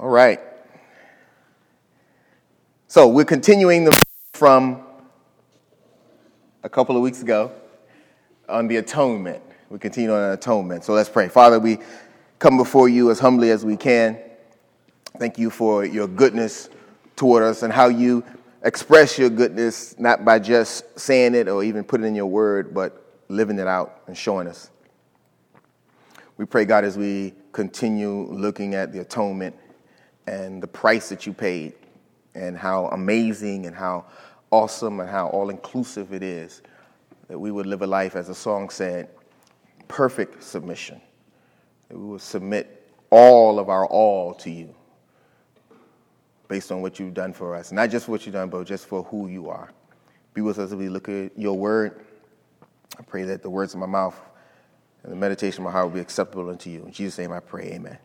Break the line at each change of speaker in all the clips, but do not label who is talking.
All right. So we're continuing the from a couple of weeks ago on the atonement. We continue on the atonement. So let's pray. Father, we come before you as humbly as we can. Thank you for your goodness toward us and how you express your goodness, not by just saying it or even putting it in your word, but living it out and showing us. We pray, God, as we continue looking at the atonement and the price that you paid and how amazing and how awesome and how all inclusive it is that we would live a life, as the song said, perfect submission. That we would submit all of our all to you based on what you've done for us. Not just what you've done, but just for who you are. Be with us as we look at your word. I pray that the words of my mouth and the meditation of my heart will be acceptable unto you. In Jesus' name I pray, amen.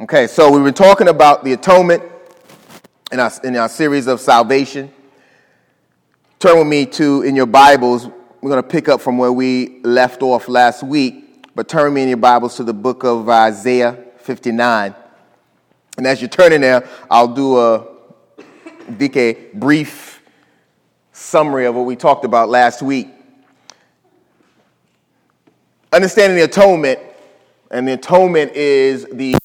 Okay, so we've been talking about the atonement in our, in our series of salvation. Turn with me to, in your Bibles, we're going to pick up from where we left off last week, but turn me in your Bibles to the book of Isaiah 59. And as you're turning there, I'll do a, DK, brief summary of what we talked about last week. Understanding the atonement, and the atonement is the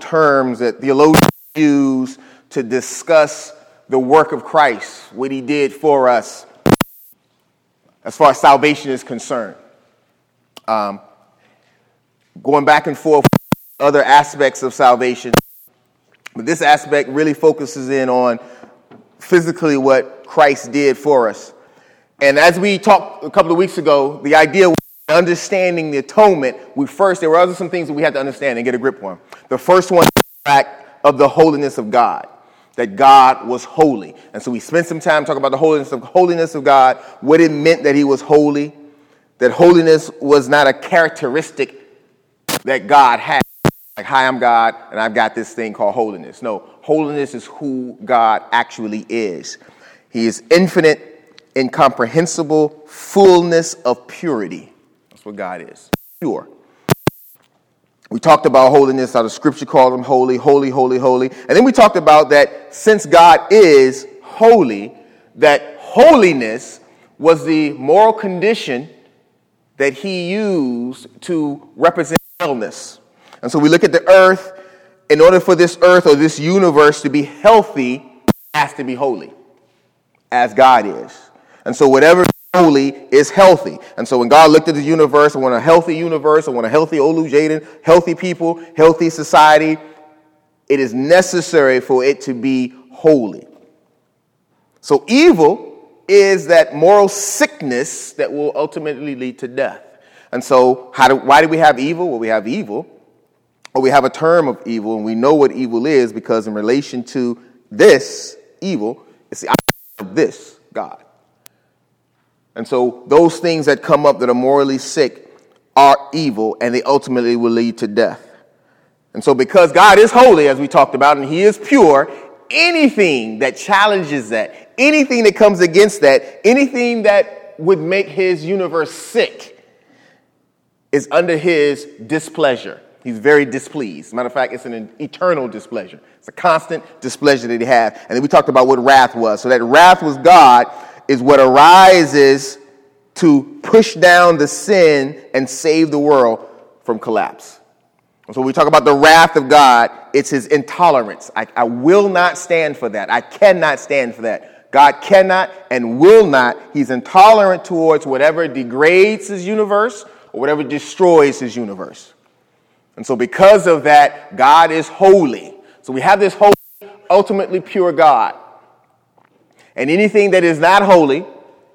terms that theologians use to discuss the work of Christ, what he did for us as far as salvation is concerned. Um, going back and forth other aspects of salvation, but this aspect really focuses in on physically what Christ did for us. And as we talked a couple of weeks ago, the idea was understanding the atonement, we first, there were other some things that we had to understand and get a grip on. The first one the fact of the holiness of God, that God was holy. And so we spent some time talking about the holiness of, holiness of God, what it meant that he was holy, that holiness was not a characteristic that God had. Like, hi, I'm God, and I've got this thing called holiness. No, holiness is who God actually is. He is infinite, incomprehensible, fullness of purity. That's what God is pure. We talked about holiness, how the scripture called him holy, holy, holy, holy. And then we talked about that since God is holy, that holiness was the moral condition that he used to represent wellness. And so we look at the earth. In order for this earth or this universe to be healthy, has to be holy, as God is. And so whatever holy is healthy. And so when God looked at the universe, I want a healthy universe, I want a healthy Olu Jaden, healthy people, healthy society. It is necessary for it to be holy. So evil is that moral sickness that will ultimately lead to death. And so how do, why do we have evil? Well, we have evil, or we have a term of evil, and we know what evil is because in relation to this evil, it's the opposite of this God. And so those things that come up that are morally sick are evil and they ultimately will lead to death. And so because God is holy, as we talked about, and he is pure, anything that challenges that, anything that comes against that, anything that would make his universe sick is under his displeasure. He's very displeased. Matter of fact, it's an eternal displeasure. It's a constant displeasure that he has. And then we talked about what wrath was. So that wrath was God is what arises to push down the sin and save the world from collapse. And so when we talk about the wrath of God, it's his intolerance. I, I will not stand for that. I cannot stand for that. God cannot and will not. He's intolerant towards whatever degrades his universe or whatever destroys his universe. And so, because of that, God is holy. So, we have this holy, ultimately pure God. And anything that is not holy,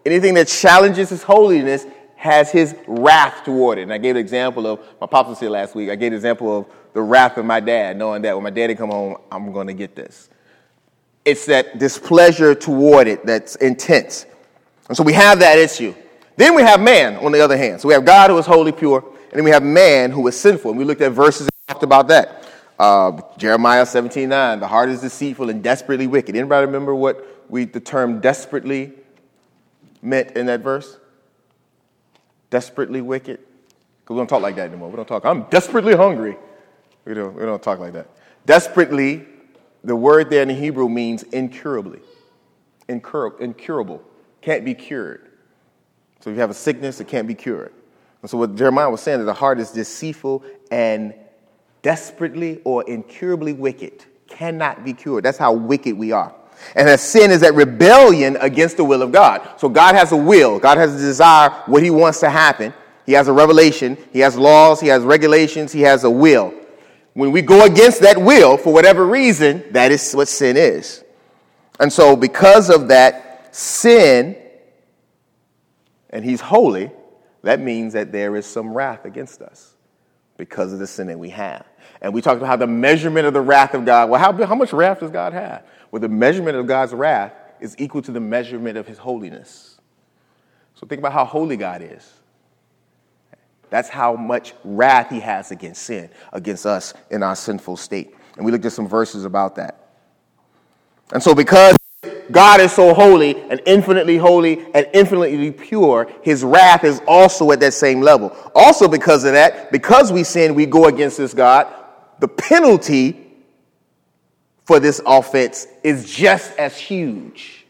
anything that challenges his holiness, has his wrath toward it. And I gave an example of, my pops was here last week, I gave an example of the wrath of my dad, knowing that when my daddy come home, I'm going to get this. It's that displeasure toward it that's intense. And so we have that issue. Then we have man, on the other hand. So we have God who is holy, pure, and then we have man who is sinful. And we looked at verses and talked about that. Uh, Jeremiah 17 9, the heart is deceitful and desperately wicked. Anybody remember what we the term desperately meant in that verse? Desperately wicked? Because we don't talk like that anymore. We don't talk, I'm desperately hungry. We don't, we don't talk like that. Desperately, the word there in Hebrew means incurably. Incur- incurable. Can't be cured. So if you have a sickness, it can't be cured. And so what Jeremiah was saying is the heart is deceitful and desperately or incurably wicked. Cannot be cured. That's how wicked we are. And that sin is that rebellion against the will of God. So God has a will. God has a desire, what he wants to happen. He has a revelation. He has laws. He has regulations. He has a will. When we go against that will, for whatever reason, that is what sin is. And so because of that sin, and he's holy, that means that there is some wrath against us because of the sin that we have. And we talked about how the measurement of the wrath of God, well, how, how much wrath does God have? Well, the measurement of God's wrath is equal to the measurement of his holiness. So think about how holy God is. That's how much wrath he has against sin, against us in our sinful state. And we looked at some verses about that. And so, because God is so holy and infinitely holy and infinitely pure, his wrath is also at that same level. Also, because of that, because we sin, we go against this God, the penalty for this offense is just as huge.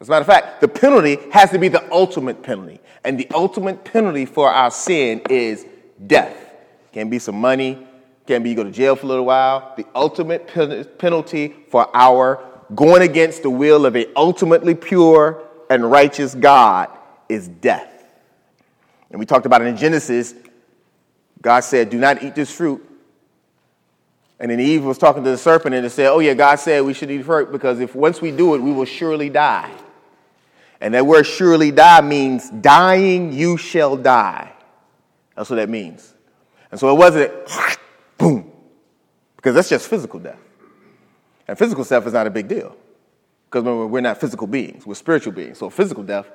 As a matter of fact, the penalty has to be the ultimate penalty. And the ultimate penalty for our sin is death. Can be some money, can be you go to jail for a little while. The ultimate penalty for our going against the will of an ultimately pure and righteous God is death. And we talked about it in Genesis. God said, Do not eat this fruit. And then Eve was talking to the serpent and it said, Oh, yeah, God said we should eat fruit because if once we do it, we will surely die. And that word surely die means dying, you shall die. That's what that means. And so it wasn't boom, because that's just physical death. And physical death is not a big deal because we're not physical beings, we're spiritual beings. So physical death,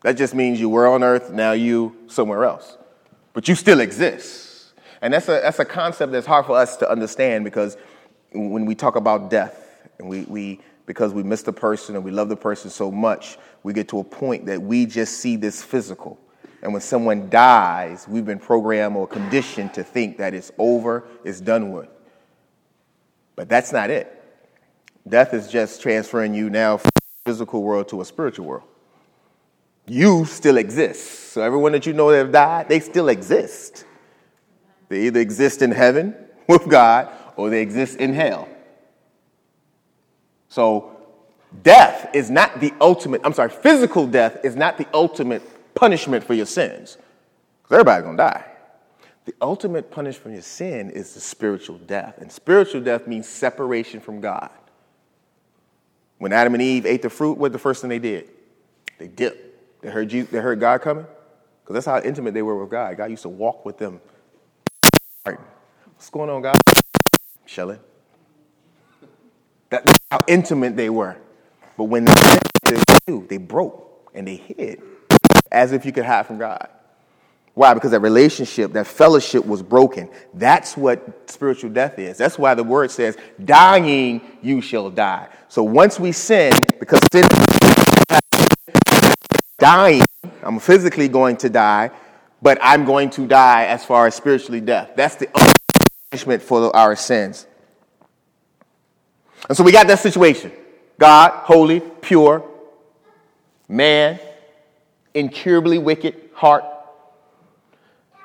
that just means you were on earth, now you somewhere else. But you still exist. And that's a, that's a concept that's hard for us to understand because when we talk about death and we, we because we miss the person and we love the person so much, we get to a point that we just see this physical. And when someone dies, we've been programmed or conditioned to think that it's over, it's done with. But that's not it. Death is just transferring you now from the physical world to a spiritual world. You still exist. So everyone that you know that have died, they still exist. They either exist in heaven with God or they exist in hell. So, death is not the ultimate, I'm sorry, physical death is not the ultimate punishment for your sins. Because everybody's going to die. The ultimate punishment for your sin is the spiritual death. And spiritual death means separation from God. When Adam and Eve ate the fruit, what the first thing they did? They dipped. They heard, Jesus, they heard God coming. Because that's how intimate they were with God. God used to walk with them. What's going on, God? Chilling. That's how intimate they were. But when they they broke and they hid as if you could hide from God. Why? Because that relationship, that fellowship was broken. That's what spiritual death is. That's why the word says, dying, you shall die. So once we sin, because sin dying, I'm physically going to die, but I'm going to die as far as spiritually death. That's the punishment for our sins. And so we got that situation God, holy, pure, man, incurably wicked heart.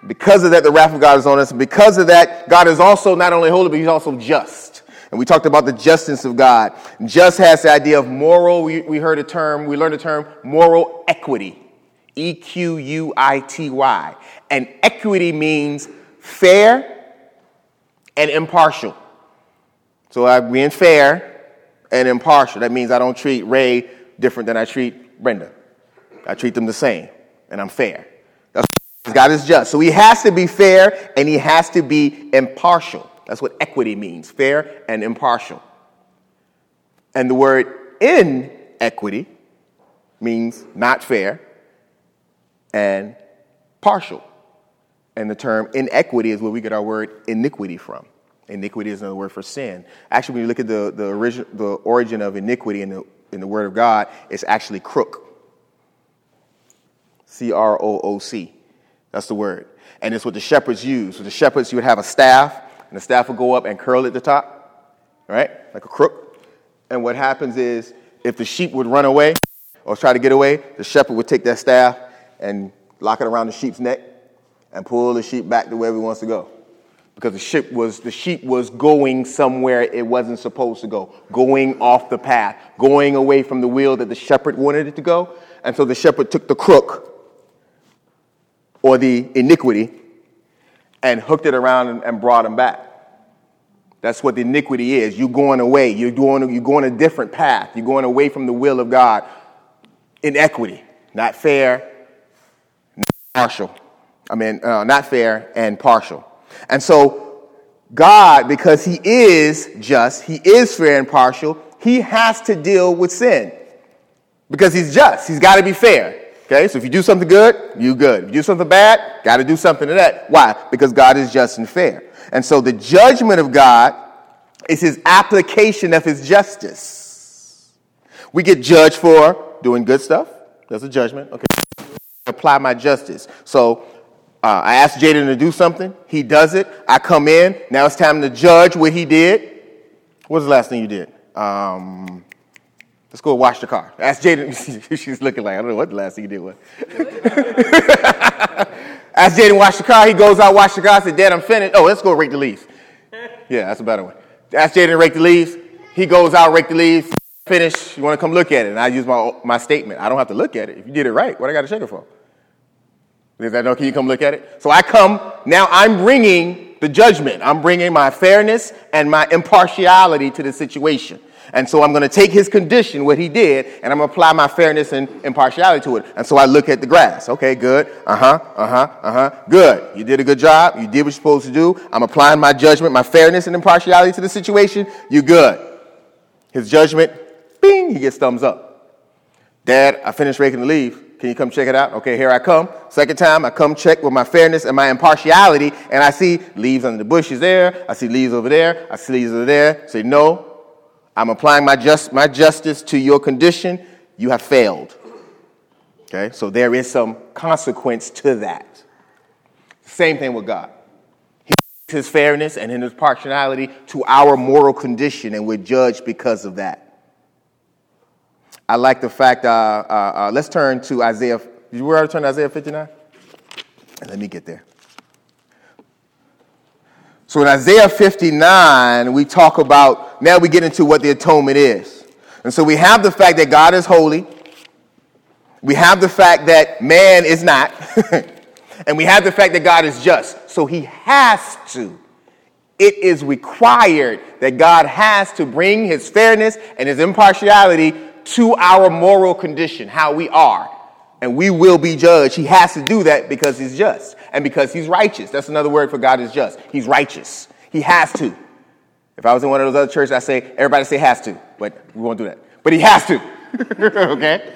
Because of that, the wrath of God is on us. Because of that, God is also not only holy, but he's also just. And we talked about the justice of God. Just has the idea of moral, we, we heard a term, we learned a term, moral equity. E Q U I T Y. And equity means fair and impartial. So I'm being fair and impartial. That means I don't treat Ray different than I treat Brenda. I treat them the same, and I'm fair. That's, God is just. So he has to be fair and he has to be impartial. That's what equity means fair and impartial. And the word inequity means not fair and partial. And the term inequity is where we get our word iniquity from. Iniquity is another word for sin. Actually, when you look at the, the, origin, the origin of iniquity in the, in the Word of God, it's actually crook. C R O O C. That's the word. And it's what the shepherds use. So the shepherds, you would have a staff, and the staff would go up and curl at the top, right? Like a crook. And what happens is, if the sheep would run away or try to get away, the shepherd would take that staff and lock it around the sheep's neck and pull the sheep back to wherever he wants to go. Because the sheep was the sheep was going somewhere it wasn't supposed to go, going off the path, going away from the wheel that the shepherd wanted it to go. And so the shepherd took the crook or the iniquity and hooked it around and brought him back. That's what the iniquity is. You're going away. You're going, you're going a different path. You're going away from the will of God. Inequity, not fair, partial. I mean, uh, not fair and partial. And so, God, because He is just, He is fair and partial, He has to deal with sin. Because He's just, He's got to be fair. Okay, so if you do something good, you good. If you do something bad, got to do something to that. Why? Because God is just and fair. And so the judgment of God is his application of his justice. We get judged for doing good stuff. That's a judgment. Okay. Apply my justice. So uh, I asked Jaden to do something. He does it. I come in. Now it's time to judge what he did. What was the last thing you did? Um, Let's go wash the car. Ask Jaden. She's looking like, I don't know what the last thing you did was. Ask Jaden wash the car. He goes out, wash the car. I said, Dad, I'm finished. Oh, let's go rake the leaves. Yeah, that's a better one. Ask Jaden to rake the leaves. He goes out, rake the leaves. Finish. You want to come look at it? And I use my, my statement. I don't have to look at it. If you did it right, what I got to check it for? Is that no? Can you come look at it? So I come. Now I'm bringing the judgment. I'm bringing my fairness and my impartiality to the situation. And so I'm going to take his condition, what he did, and I'm going to apply my fairness and impartiality to it. And so I look at the grass. Okay, good. Uh huh, uh huh, uh huh. Good. You did a good job. You did what you're supposed to do. I'm applying my judgment, my fairness and impartiality to the situation. You good. His judgment, bing, he gets thumbs up. Dad, I finished raking the leaves. Can you come check it out? Okay, here I come. Second time, I come check with my fairness and my impartiality, and I see leaves under the bushes there. I see leaves over there. I see leaves over there. Say, no, I'm applying my, just, my justice to your condition. You have failed. Okay, so there is some consequence to that. Same thing with God. He his fairness and his partiality to our moral condition, and we're judged because of that. I like the fact, uh, uh, uh, let's turn to Isaiah. You ever turn to Isaiah 59? Let me get there. So in Isaiah 59, we talk about, now we get into what the atonement is. And so we have the fact that God is holy. We have the fact that man is not. and we have the fact that God is just. So he has to. It is required that God has to bring his fairness and his impartiality to our moral condition, how we are and we will be judged. He has to do that because he's just and because he's righteous. That's another word for God is just. He's righteous. He has to. If I was in one of those other churches, I say everybody say has to, but we won't do that. But he has to. okay?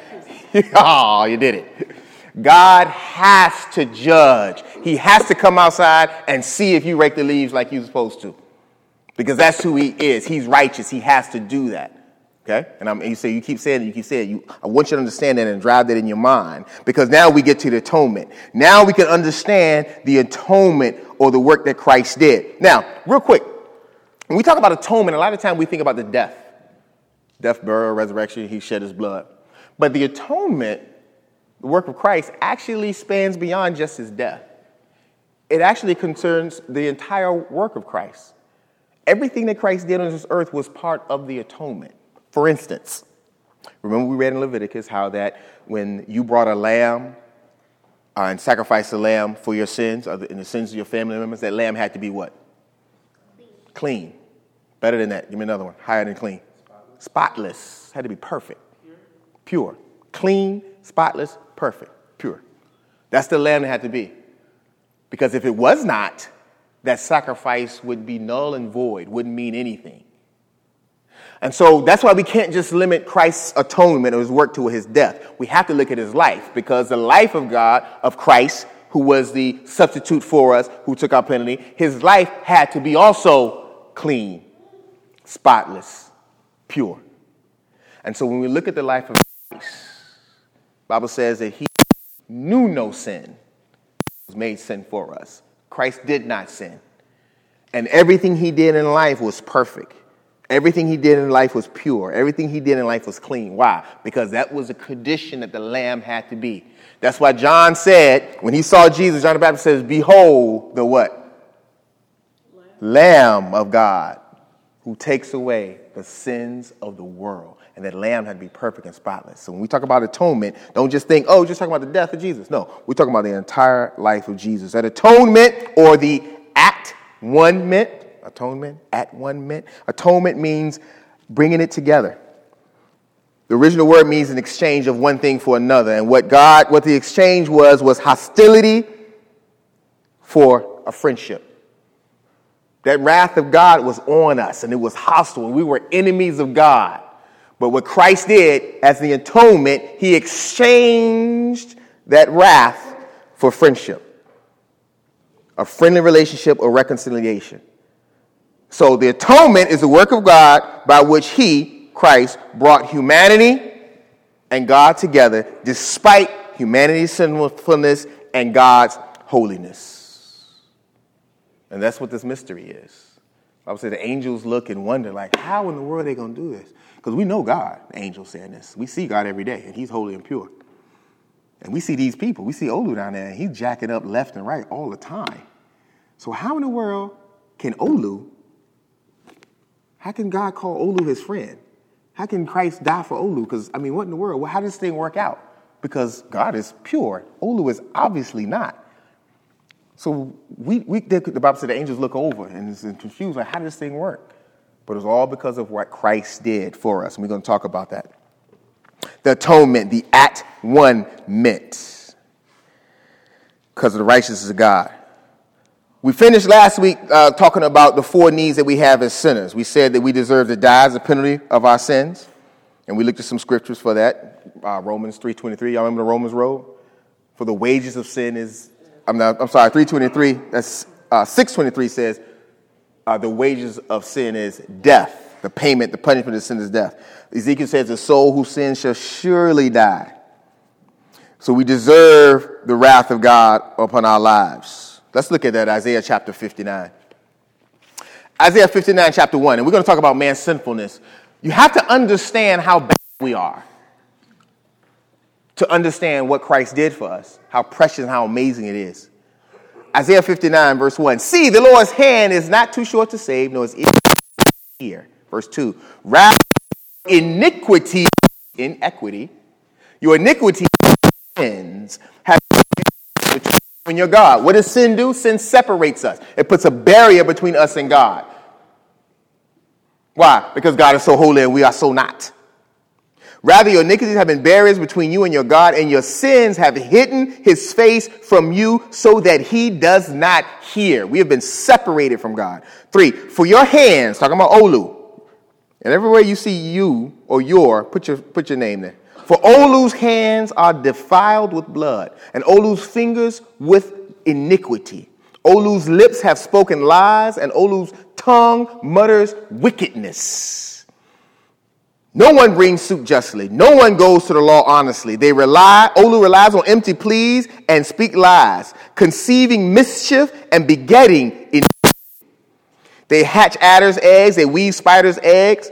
oh, you did it. God has to judge. He has to come outside and see if you rake the leaves like you're supposed to. Because that's who he is. He's righteous. He has to do that. Okay? And, I'm, and you say, you keep saying it, you keep saying it. You, I want you to understand that and drive that in your mind because now we get to the atonement. Now we can understand the atonement or the work that Christ did. Now, real quick, when we talk about atonement, a lot of time we think about the death death, burial, resurrection, he shed his blood. But the atonement, the work of Christ, actually spans beyond just his death. It actually concerns the entire work of Christ. Everything that Christ did on this earth was part of the atonement. For instance, remember we read in Leviticus how that when you brought a lamb uh, and sacrificed a lamb for your sins and the sins of your family members, that lamb had to be what? Clean. clean. Better than that. Give me another one. Higher than clean. Spotless. spotless. Had to be perfect. Pure. Pure. Clean, spotless, perfect, pure. That's the lamb that had to be. Because if it was not, that sacrifice would be null and void, wouldn't mean anything. And so that's why we can't just limit Christ's atonement or his work to his death. We have to look at his life because the life of God, of Christ, who was the substitute for us, who took our penalty, his life had to be also clean, spotless, pure. And so when we look at the life of Christ, Bible says that he knew no sin was made sin for us. Christ did not sin. And everything he did in life was perfect. Everything he did in life was pure. Everything he did in life was clean. Why? Because that was a condition that the lamb had to be. That's why John said, when he saw Jesus, John the Baptist says, Behold the what? Lamb, lamb of God who takes away the sins of the world. And that lamb had to be perfect and spotless. So when we talk about atonement, don't just think, oh, just talking about the death of Jesus. No, we're talking about the entire life of Jesus. That atonement or the at one meant atonement, at one meant. Atonement means bringing it together. The original word means an exchange of one thing for another. And what God, what the exchange was, was hostility for a friendship. That wrath of God was on us and it was hostile and we were enemies of God. But what Christ did as the atonement, he exchanged that wrath for friendship, a friendly relationship or reconciliation. So the atonement is the work of God by which He, Christ, brought humanity and God together despite humanity's sinfulness and God's holiness. And that's what this mystery is. I would say the angels look and wonder, like, how in the world are they going to do this? Because we know God, the angels saying this. We see God every day, and He's holy and pure. And we see these people. We see Olu down there, and he's jacking up left and right all the time. So, how in the world can Olu how can God call Olu his friend? How can Christ die for Olu? Because, I mean, what in the world? Well, how does this thing work out? Because God is pure. Olu is obviously not. So we, we the Bible said the angels look over and is confused, like, how does this thing work? But it's all because of what Christ did for us. And we're going to talk about that. The atonement, the at one meant because of the righteousness of God. We finished last week uh, talking about the four needs that we have as sinners. We said that we deserve to die as a penalty of our sins, and we looked at some scriptures for that. Uh, Romans 3.23, y'all remember the Romans road? For the wages of sin is, I'm, not, I'm sorry, 3.23, that's uh, 6.23 says, uh, the wages of sin is death. The payment, the punishment of sin is death. Ezekiel says, the soul who sins shall surely die. So we deserve the wrath of God upon our lives. Let's look at that, Isaiah chapter 59. Isaiah 59, chapter 1, and we're going to talk about man's sinfulness. You have to understand how bad we are to understand what Christ did for us, how precious and how amazing it is. Isaiah 59, verse 1. See, the Lord's hand is not too short to save, nor is it here. Verse 2. Rather, iniquity, inequity, your iniquity sins have and your God. What does sin do? Sin separates us, it puts a barrier between us and God. Why? Because God is so holy and we are so not. Rather, your iniquities have been barriers between you and your God, and your sins have hidden his face from you so that he does not hear. We have been separated from God. Three, for your hands, talking about Olu, and everywhere you see you or your, put your, put your name there. For Olu's hands are defiled with blood, and Olu's fingers with iniquity. Olu's lips have spoken lies, and Olu's tongue mutters wickedness. No one brings suit justly. No one goes to the law honestly. They rely, Olu relies on empty pleas and speak lies, conceiving mischief and begetting iniquity. They hatch adder's eggs, they weave spider's eggs.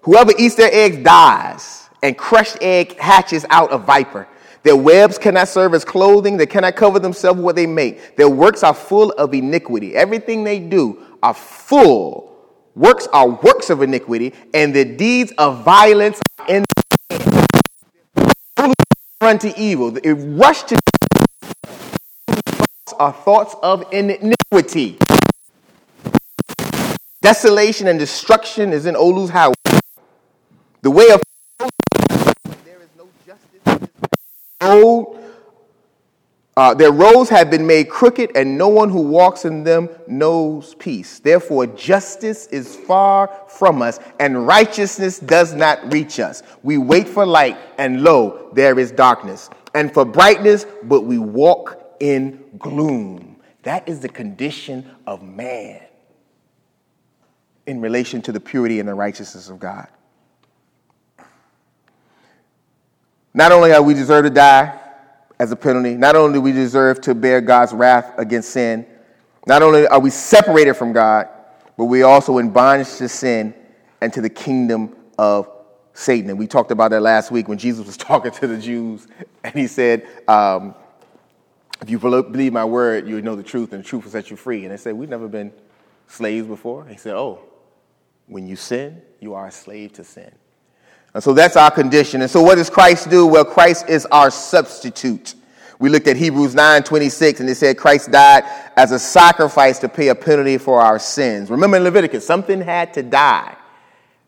Whoever eats their eggs dies and crushed egg hatches out a viper. Their webs cannot serve as clothing. They cannot cover themselves with what they make. Their works are full of iniquity. Everything they do are full. Works are works of iniquity, and the deeds of violence are in run to evil. It rush to thoughts are thoughts of iniquity. Desolation and destruction is in Olu's house. The way of road, uh, their roads have been made crooked, and no one who walks in them knows peace. Therefore, justice is far from us, and righteousness does not reach us. We wait for light, and lo, there is darkness, and for brightness, but we walk in gloom. That is the condition of man in relation to the purity and the righteousness of God. Not only are we deserve to die as a penalty, not only do we deserve to bear God's wrath against sin, not only are we separated from God, but we also in bondage to sin and to the kingdom of Satan. And we talked about that last week when Jesus was talking to the Jews, and he said, um, If you believe my word, you know the truth, and the truth will set you free. And they said, We've never been slaves before. And he said, Oh, when you sin, you are a slave to sin. And so that's our condition. And so what does Christ do? Well, Christ is our substitute. We looked at Hebrews 9 26, and it said Christ died as a sacrifice to pay a penalty for our sins. Remember in Leviticus, something had to die.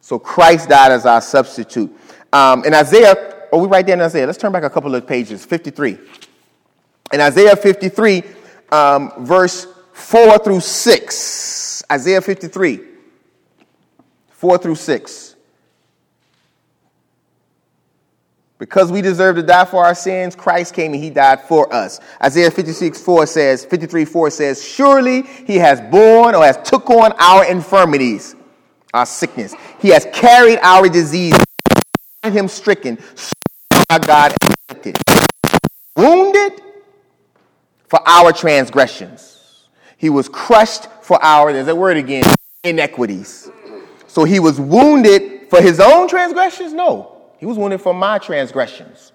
So Christ died as our substitute. Um, in Isaiah, oh, we right there in Isaiah. Let's turn back a couple of pages, 53. In Isaiah 53, um, verse 4 through 6. Isaiah 53, 4 through 6. Because we deserve to die for our sins, Christ came and he died for us. Isaiah 56, 4 says, 53, 4 says, Surely he has borne or has took on our infirmities, our sickness. He has carried our disease, him stricken, our God afflicted, wounded for our transgressions. He was crushed for our, there's that word again, inequities. So he was wounded for his own transgressions? No. He was wounded for my transgressions.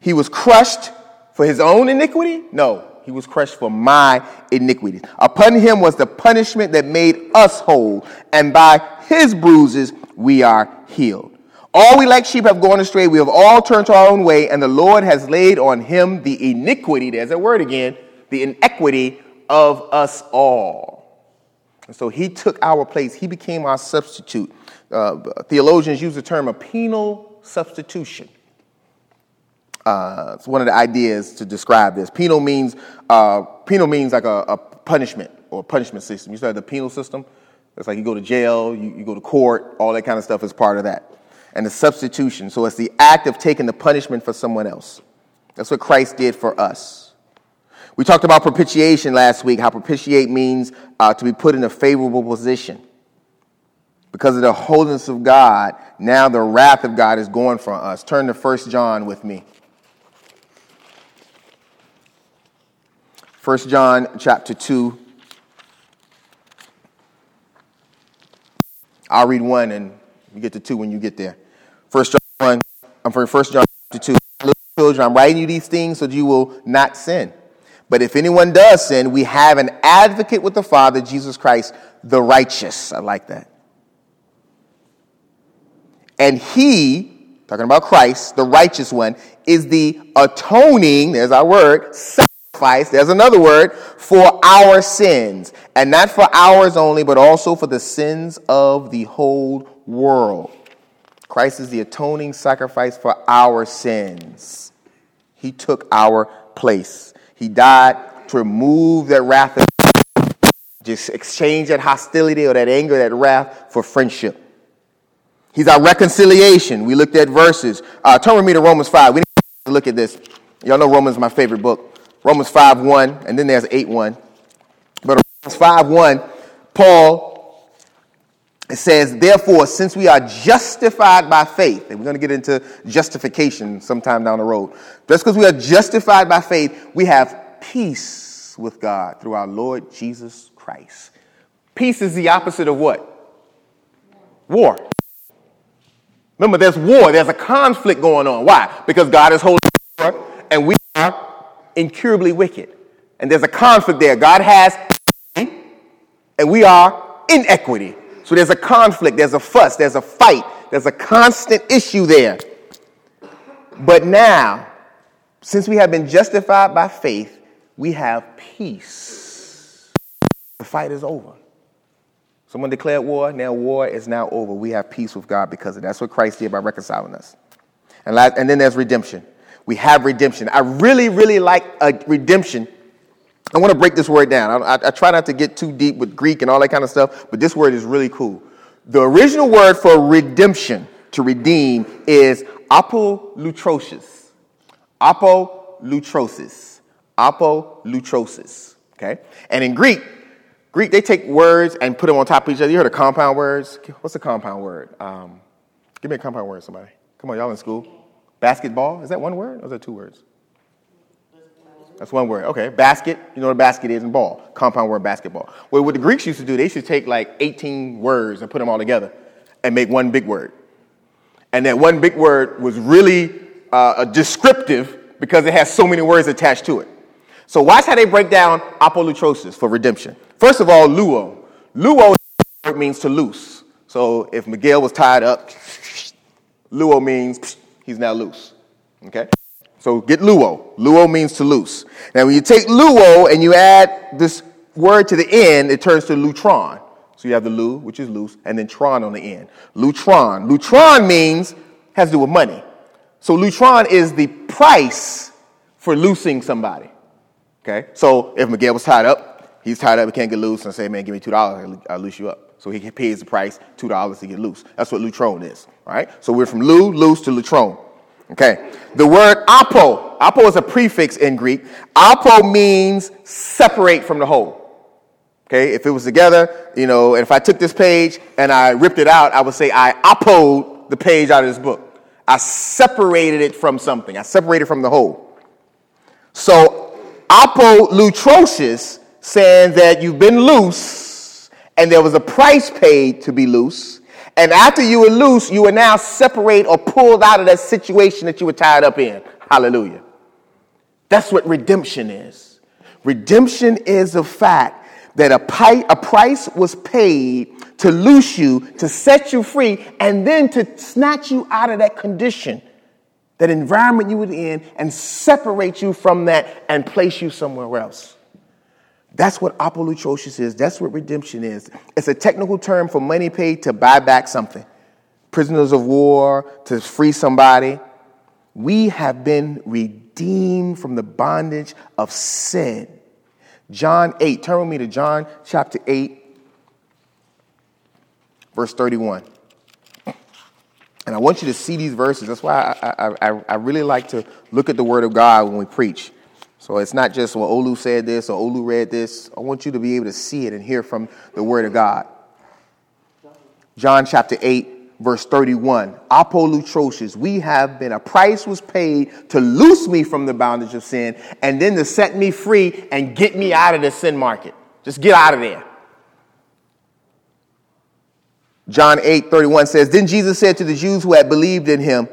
He was crushed for his own iniquity? No. He was crushed for my iniquities. Upon him was the punishment that made us whole, and by his bruises we are healed. All we like sheep have gone astray. We have all turned to our own way, and the Lord has laid on him the iniquity, there's that word again, the inequity of us all. And so he took our place. He became our substitute. Uh, theologians use the term a penal substitution. Uh, it's one of the ideas to describe this. Penal means uh, penal means like a, a, punishment or punishment system. You start the penal system. It's like you go to jail, you, you go to court, all that kind of stuff is part of that. And the substitution. So it's the act of taking the punishment for someone else. That's what Christ did for us. We talked about propitiation last week, how propitiate means uh, to be put in a favorable position. Because of the holiness of God, now the wrath of God is going from us. Turn to 1 John with me. 1 John chapter 2. I'll read 1 and you get to 2 when you get there. 1 John 1, I'm for 1 John chapter 2. Little children, I'm writing you these things so that you will not sin. But if anyone does sin, we have an advocate with the Father, Jesus Christ, the righteous. I like that. And he, talking about Christ, the righteous one, is the atoning, there's our word, sacrifice, there's another word, for our sins. And not for ours only, but also for the sins of the whole world. Christ is the atoning sacrifice for our sins. He took our place. He died to remove that wrath, just exchange that hostility or that anger, that wrath for friendship. He's our reconciliation. We looked at verses. Uh, turn with me to Romans 5. We need to look at this. Y'all know Romans is my favorite book. Romans 5 1, and then there's 8 1. But Romans 5 1, Paul says, Therefore, since we are justified by faith, and we're going to get into justification sometime down the road, just because we are justified by faith, we have peace with God through our Lord Jesus Christ. Peace is the opposite of what? War. Remember, there's war, there's a conflict going on. Why? Because God is holy and we are incurably wicked. And there's a conflict there. God has and we are inequity. So there's a conflict, there's a fuss, there's a fight, there's a constant issue there. But now, since we have been justified by faith, we have peace. The fight is over. Someone declared war, now war is now over. We have peace with God because of that. That's what Christ did by reconciling us. And, last, and then there's redemption. We have redemption. I really, really like a redemption. I want to break this word down. I, I, I try not to get too deep with Greek and all that kind of stuff, but this word is really cool. The original word for redemption, to redeem, is apolutrosis. Apolutrosis. Apolutrosis. Okay? And in Greek, Greek, they take words and put them on top of each other. You heard of compound words? What's a compound word? Um, give me a compound word, somebody. Come on, y'all in school. Basketball? Is that one word or is that two words? That's one word. Okay. Basket. You know what a basket is and ball. Compound word basketball. Well, what the Greeks used to do, they used to take like 18 words and put them all together and make one big word. And that one big word was really uh, descriptive because it has so many words attached to it. So watch how they break down apolutrosis for redemption. First of all, luo. Luo means to loose. So if Miguel was tied up, luo means he's now loose. Okay? So get luo. Luo means to loose. Now when you take luo and you add this word to the end, it turns to lutron. So you have the lu, which is loose, and then tron on the end. Lutron. Lutron means, has to do with money. So lutron is the price for loosing somebody. Okay? So if Miguel was tied up, he's tied up, he can't get loose, and say, man, give me $2, I'll loose you up. So he pays the price, $2 to get loose. That's what lutron is. Right? So we're from lu, loose to lutron. Okay. The word apo, apo is a prefix in Greek. Apo means separate from the whole. Okay, if it was together, you know, and if I took this page and I ripped it out, I would say I apoed the page out of this book. I separated it from something. I separated from the whole. So apolutrosis saying that you've been loose and there was a price paid to be loose. And after you were loose, you were now separate or pulled out of that situation that you were tied up in. Hallelujah. That's what redemption is. Redemption is the fact that a, pi- a price was paid to loose you, to set you free, and then to snatch you out of that condition, that environment you were in, and separate you from that and place you somewhere else. That's what apolutrosis is. That's what redemption is. It's a technical term for money paid to buy back something. Prisoners of war, to free somebody. We have been redeemed from the bondage of sin John 8. Turn with me to John chapter 8, verse 31. And I want you to see these verses. That's why I, I, I, really like to look at the Word of God when we preach. So it's not just, well, Olu said this or Olu read this. I want you to be able to see it and hear from the Word of God. John chapter 8, verse 31 apolutrosis we have been a price was paid to loose me from the bondage of sin and then to set me free and get me out of the sin market just get out of there john 8 31 says then jesus said to the jews who had believed in him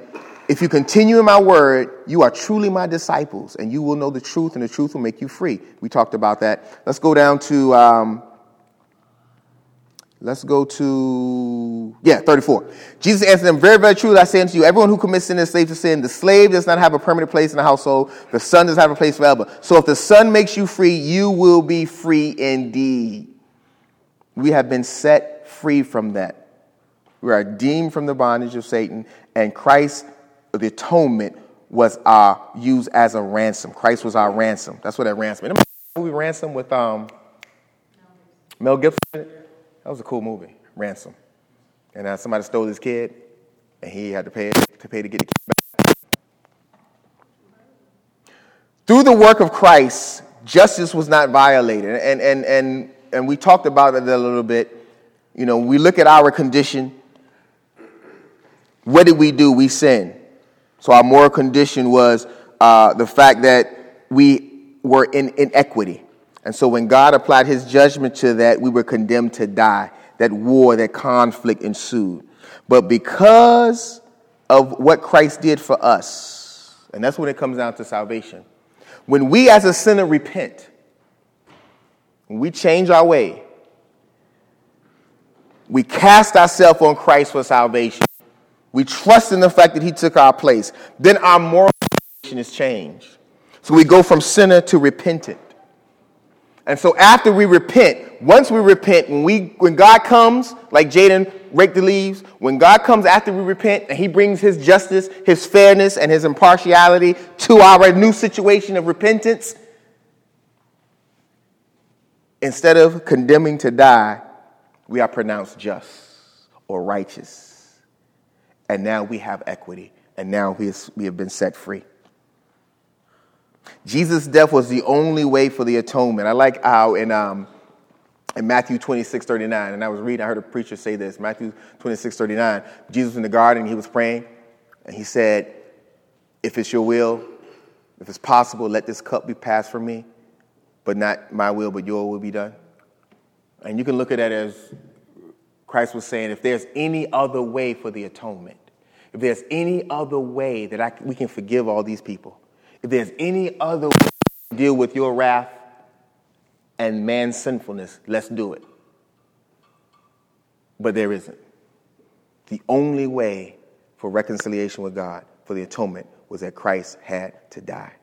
if you continue in my word you are truly my disciples and you will know the truth and the truth will make you free we talked about that let's go down to um, Let's go to, yeah, 34. Jesus answered them, Very, very true, I say unto you, everyone who commits sin is slave to sin. The slave does not have a permanent place in the household, the son does have a place forever. So if the son makes you free, you will be free indeed. We have been set free from that. We are redeemed from the bondage of Satan, and Christ, the atonement, was our used as a ransom. Christ was our ransom. That's what that ransom. Remember movie Ransom with um, Mel Gibson? That was a cool movie, Ransom. And uh, somebody stole his kid, and he had to pay to pay to get the kid back. Through the work of Christ, justice was not violated, and and and and we talked about it a little bit. You know, we look at our condition. What did we do? We sinned. So our moral condition was uh, the fact that we were in inequity. And so when God applied his judgment to that, we were condemned to die. That war, that conflict ensued. But because of what Christ did for us, and that's when it comes down to salvation, when we as a sinner repent, when we change our way, we cast ourselves on Christ for salvation. We trust in the fact that He took our place. Then our moral condition is changed. So we go from sinner to repentant. And so after we repent, once we repent, when we when God comes, like Jaden raked the leaves, when God comes after we repent and he brings his justice, his fairness, and his impartiality to our new situation of repentance, instead of condemning to die, we are pronounced just or righteous. And now we have equity, and now we have been set free. Jesus' death was the only way for the atonement. I like how in, um, in Matthew 26, 39, and I was reading, I heard a preacher say this Matthew 26, 39. Jesus in the garden, he was praying, and he said, If it's your will, If it's possible, let this cup be passed from me, but not my will, but your will be done. And you can look at that as Christ was saying if there's any other way for the atonement, if there's any other way that I, we can forgive all these people, if there's any other way to deal with your wrath and man's sinfulness, let's do it. But there isn't. The only way for reconciliation with God, for the atonement, was that Christ had to die.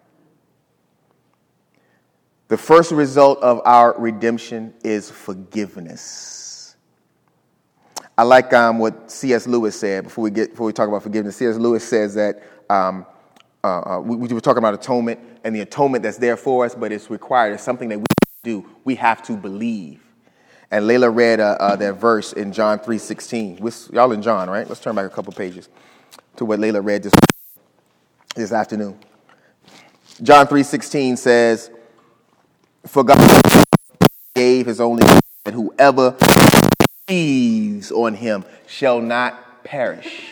The first result of our redemption is forgiveness. I like um, what C.S. Lewis said before we get before we talk about forgiveness. C.S. Lewis says that um, uh, uh, we, we, were talking about atonement and the atonement that's there for us, but it's required. It's something that we do. We have to believe. And Layla read uh, uh, that verse in John 3.16. Y'all in John, right? Let's turn back a couple pages to what Layla read this, this afternoon. John 3.16 says, For God gave his only that whoever believes on him shall not perish,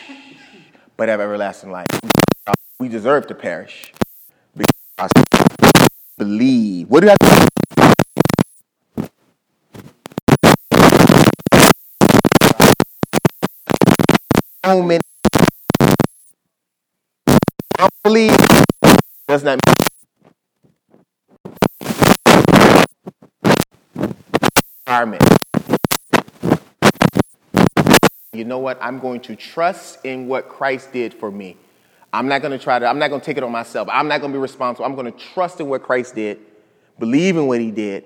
but have everlasting life. We deserve to perish because we believe. What do you have to moment. I believe does not mean You know what? I'm going to trust in what Christ did for me. I'm not going to try to, I'm not going to take it on myself. I'm not going to be responsible. I'm going to trust in what Christ did, believe in what he did.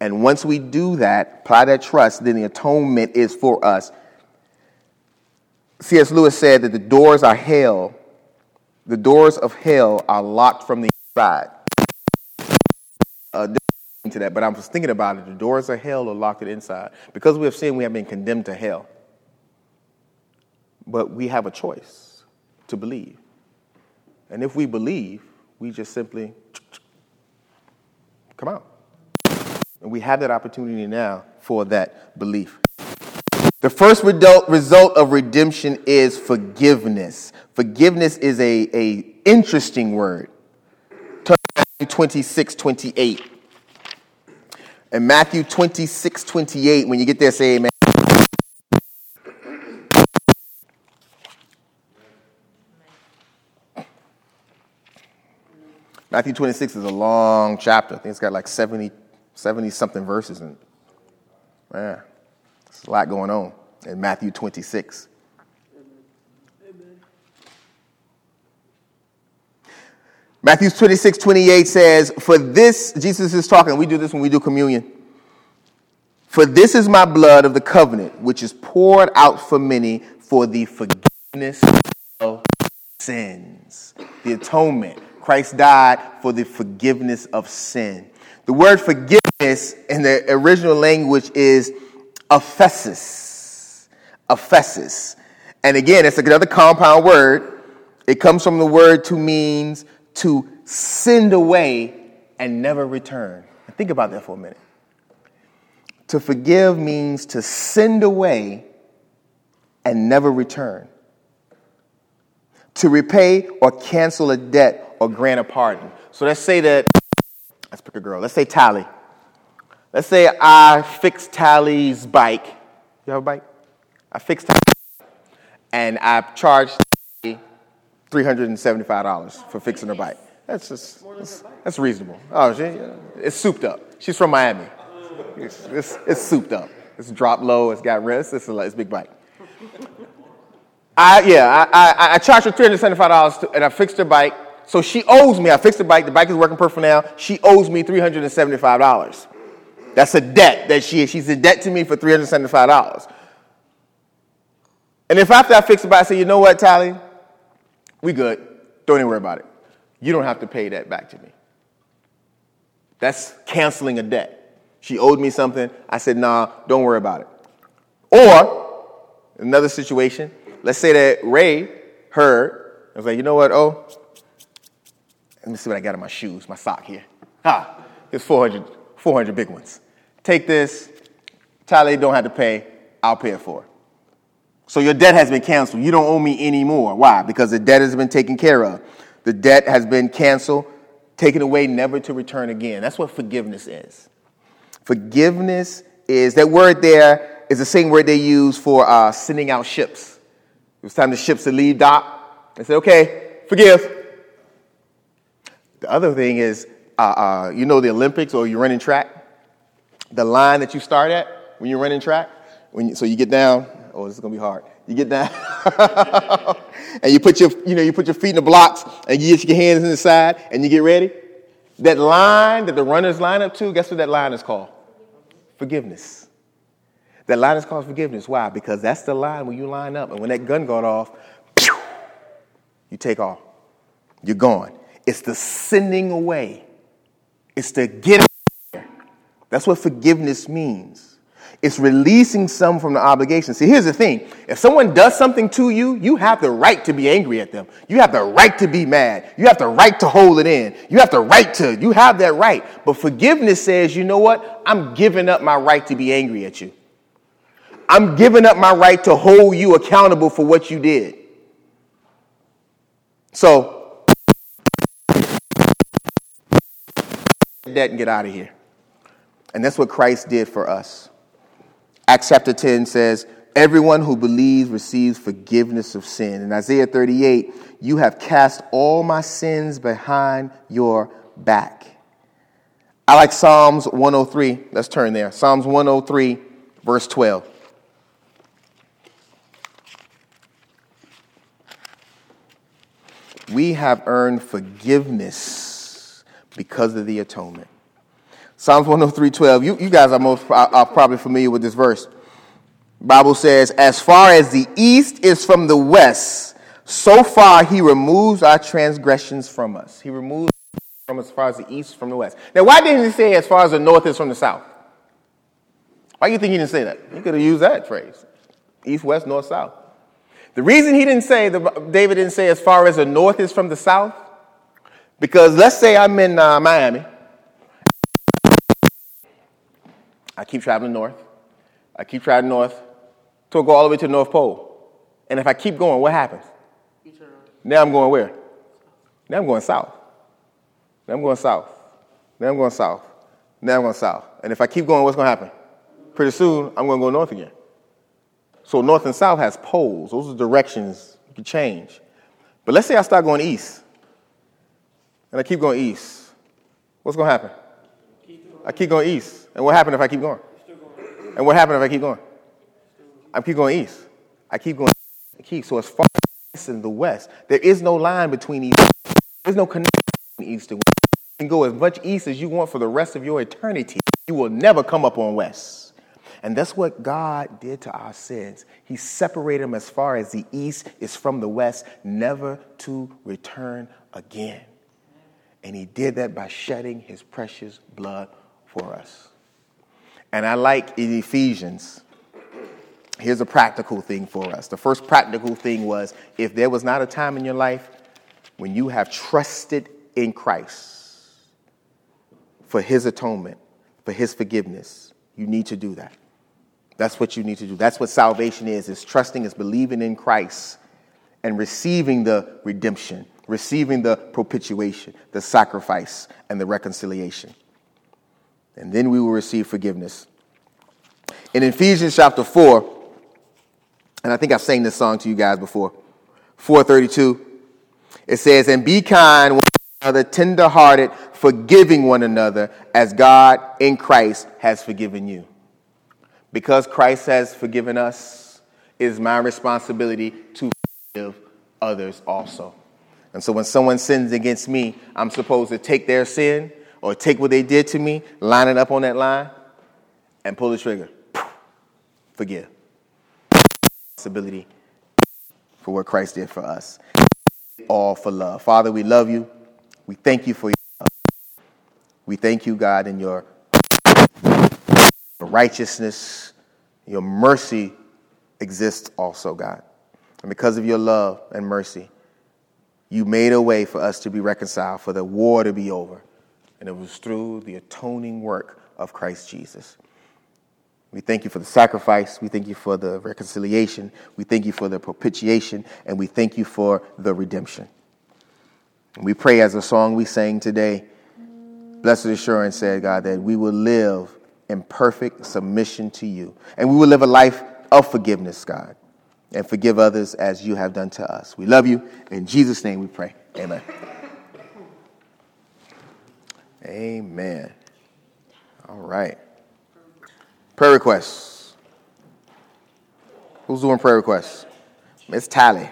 And once we do that, apply that trust, then the atonement is for us C.S. Lewis said that the doors are hell, the doors of hell are locked from the inside. Uh, to that, but I was thinking about it. The doors of hell are locked inside. Because we have sinned, we have been condemned to hell. But we have a choice to believe. And if we believe, we just simply come out. And we have that opportunity now for that belief. The first result of redemption is forgiveness. Forgiveness is a, a interesting word. Turn to Matthew 26, 28. And Matthew 26, 28, when you get there, say amen. Matthew 26 is a long chapter. I think it's got like 70, 70 something verses in it. Man. There's a lot going on in Matthew 26. Matthew 26, 28 says, For this, Jesus is talking, we do this when we do communion. For this is my blood of the covenant, which is poured out for many for the forgiveness of sins. The atonement. Christ died for the forgiveness of sin. The word forgiveness in the original language is aphesis. Aphesis. And again, it's another compound word. It comes from the word to means to send away and never return. Think about that for a minute. To forgive means to send away and never return. To repay or cancel a debt or grant a pardon. So let's say that, let's pick a girl, let's say Tally. Let's say I fixed Tally's bike. You have a bike? I fixed Tally and I charged $375 for fixing her bike. That's just, that's, that's reasonable. Oh, she, it's souped up. She's from Miami. It's, it's, it's souped up. It's dropped low. It's got rest. It's a, it's a big bike. I, yeah, I, I, I charged her $375 to, and I fixed her bike. So she owes me. I fixed the bike. The bike is working perfect now. She owes me $375. That's a debt that she is. she's a debt to me for $375. And if after I fix it by I say, you know what, Tally? We good. Don't even worry about it. You don't have to pay that back to me. That's canceling a debt. She owed me something. I said, nah, don't worry about it. Or another situation, let's say that Ray heard, I was like, you know what, oh, let me see what I got in my shoes, my sock here. Ah, it's 400, 400 big ones. Take this. Tally don't have to pay. I'll pay it for. So your debt has been canceled. You don't owe me anymore. Why? Because the debt has been taken care of. The debt has been canceled. taken away, never to return again. That's what forgiveness is. Forgiveness is that word there is the same word they use for uh, sending out ships. It was time the ships to leave dock. They said, okay, forgive. The other thing is, uh, uh, you know, the Olympics or you're running track, the line that you start at when you're running track, when you, so you get down, oh, this is gonna be hard. You get down, and you put your, you know, you put your feet in the blocks, and you get your hands in the side, and you get ready. That line that the runners line up to, guess what that line is called? Forgiveness. That line is called forgiveness. Why? Because that's the line when you line up, and when that gun got off, you take off. You're gone. It's the sending away. It's the get That's what forgiveness means. It's releasing some from the obligation. See, here's the thing. If someone does something to you, you have the right to be angry at them. You have the right to be mad. You have the right to hold it in. You have the right to, you have that right. But forgiveness says, you know what? I'm giving up my right to be angry at you. I'm giving up my right to hold you accountable for what you did. So, that and get out of here. And that's what Christ did for us. Acts chapter 10 says, Everyone who believes receives forgiveness of sin. In Isaiah 38, you have cast all my sins behind your back. I like Psalms 103. Let's turn there. Psalms 103, verse 12. We have earned forgiveness because of the atonement. Psalms 103 12. You, you guys are most are probably familiar with this verse. Bible says, As far as the east is from the west, so far he removes our transgressions from us. He removes from as far as the east from the west. Now, why didn't he say as far as the north is from the south? Why do you think he didn't say that? He could have used that phrase east, west, north, south. The reason he didn't say, the, David didn't say as far as the north is from the south, because let's say I'm in uh, Miami I keep traveling north. I keep traveling north till I go all the way to the North Pole. And if I keep going, what happens? Now I'm going where? Now I'm going south. Now I'm going south. Now I'm going south. Now I'm going south. And if I keep going, what's going to happen? Pretty soon, I'm going to go north again. So north and south has poles. Those are directions you can change. But let's say I start going east. And I keep going east. What's going to happen? I keep going east. And what happened if I keep going? And what happened if I keep going? I keep going east. I keep going east. So as far as in the west, there is no line between east. There's no connection between east and west. You can go as much east as you want for the rest of your eternity. You will never come up on west. And that's what God did to our sins. He separated them as far as the east is from the west, never to return again. And he did that by shedding his precious blood for us. And I like in Ephesians, here's a practical thing for us. The first practical thing was if there was not a time in your life when you have trusted in Christ for his atonement, for his forgiveness, you need to do that. That's what you need to do. That's what salvation is. Is trusting, is believing in Christ and receiving the redemption, receiving the propitiation, the sacrifice, and the reconciliation and then we will receive forgiveness. In Ephesians chapter 4, and I think I've sang this song to you guys before, 432, it says, And be kind one another, tenderhearted, forgiving one another, as God in Christ has forgiven you. Because Christ has forgiven us, it is my responsibility to forgive others also. And so when someone sins against me, I'm supposed to take their sin or take what they did to me, line it up on that line, and pull the trigger. Forgive. Responsibility for what Christ did for us. All for love. Father, we love you. We thank you for your love. We thank you, God, in your righteousness, your mercy exists also, God. And because of your love and mercy, you made a way for us to be reconciled, for the war to be over and it was through the atoning work of Christ Jesus. We thank you for the sacrifice. We thank you for the reconciliation. We thank you for the propitiation. And we thank you for the redemption. We pray as a song we sang today, Blessed Assurance said, God, that we will live in perfect submission to you. And we will live a life of forgiveness, God, and forgive others as you have done to us. We love you. In Jesus' name we pray. Amen. Amen. All right. Prayer requests. Who's doing prayer requests? Miss Tally.